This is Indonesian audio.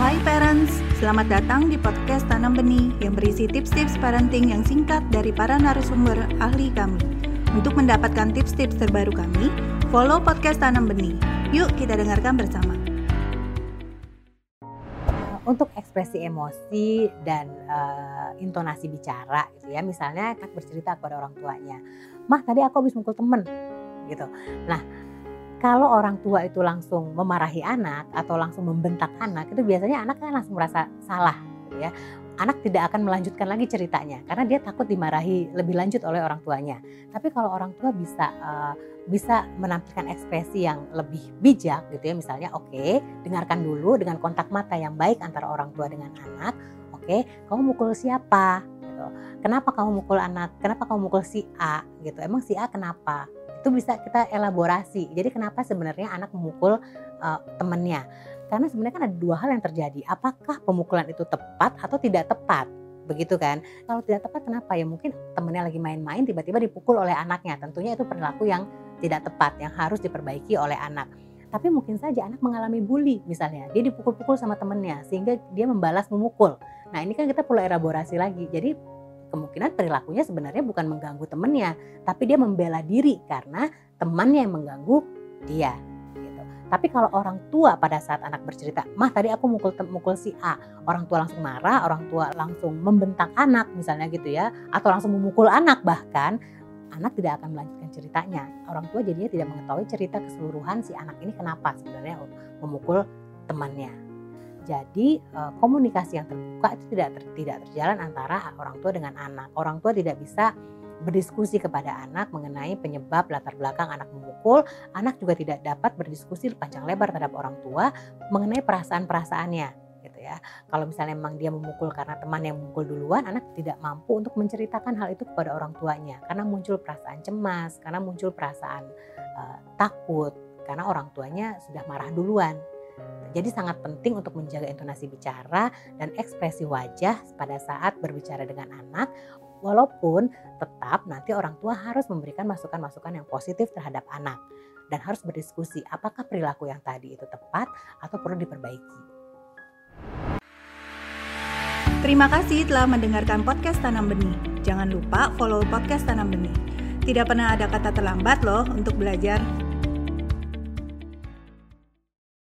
Hai parents, selamat datang di podcast Tanam Benih yang berisi tips-tips parenting yang singkat dari para narasumber ahli kami. Untuk mendapatkan tips-tips terbaru kami, follow podcast Tanam Benih. Yuk kita dengarkan bersama. Untuk ekspresi emosi dan uh, intonasi bicara gitu ya, misalnya anak bercerita kepada orang tuanya, "Mah, tadi aku habis mukul temen." gitu. Nah, kalau orang tua itu langsung memarahi anak atau langsung membentak anak itu biasanya anak kan langsung merasa salah gitu ya. Anak tidak akan melanjutkan lagi ceritanya karena dia takut dimarahi lebih lanjut oleh orang tuanya. Tapi kalau orang tua bisa uh, bisa menampilkan ekspresi yang lebih bijak gitu ya. Misalnya oke okay, dengarkan dulu dengan kontak mata yang baik antara orang tua dengan anak. Oke okay, kamu mukul siapa? Gitu. Kenapa kamu mukul anak? Kenapa kamu mukul si A? Gitu. Emang si A kenapa itu bisa kita elaborasi. Jadi kenapa sebenarnya anak memukul uh, temannya? Karena sebenarnya kan ada dua hal yang terjadi. Apakah pemukulan itu tepat atau tidak tepat? Begitu kan? Kalau tidak tepat kenapa? Ya mungkin temannya lagi main-main tiba-tiba dipukul oleh anaknya. Tentunya itu perilaku yang tidak tepat yang harus diperbaiki oleh anak. Tapi mungkin saja anak mengalami bully misalnya. Dia dipukul-pukul sama temannya sehingga dia membalas memukul. Nah ini kan kita perlu elaborasi lagi. Jadi kemungkinan perilakunya sebenarnya bukan mengganggu temannya, tapi dia membela diri karena temannya yang mengganggu dia. Gitu. Tapi kalau orang tua pada saat anak bercerita, mah tadi aku mukul mukul si A, orang tua langsung marah, orang tua langsung membentak anak misalnya gitu ya, atau langsung memukul anak bahkan, anak tidak akan melanjutkan ceritanya. Orang tua jadinya tidak mengetahui cerita keseluruhan si anak ini kenapa sebenarnya memukul temannya. Jadi eh, komunikasi yang terbuka itu tidak ter, tidak terjalan antara orang tua dengan anak. Orang tua tidak bisa berdiskusi kepada anak mengenai penyebab latar belakang anak memukul. Anak juga tidak dapat berdiskusi panjang lebar terhadap orang tua mengenai perasaan-perasaannya gitu ya. Kalau misalnya memang dia memukul karena teman yang memukul duluan, anak tidak mampu untuk menceritakan hal itu kepada orang tuanya karena muncul perasaan cemas, karena muncul perasaan uh, takut, karena orang tuanya sudah marah duluan jadi sangat penting untuk menjaga intonasi bicara dan ekspresi wajah pada saat berbicara dengan anak walaupun tetap nanti orang tua harus memberikan masukan-masukan yang positif terhadap anak dan harus berdiskusi apakah perilaku yang tadi itu tepat atau perlu diperbaiki. Terima kasih telah mendengarkan podcast Tanam Benih. Jangan lupa follow podcast Tanam Benih. Tidak pernah ada kata terlambat loh untuk belajar.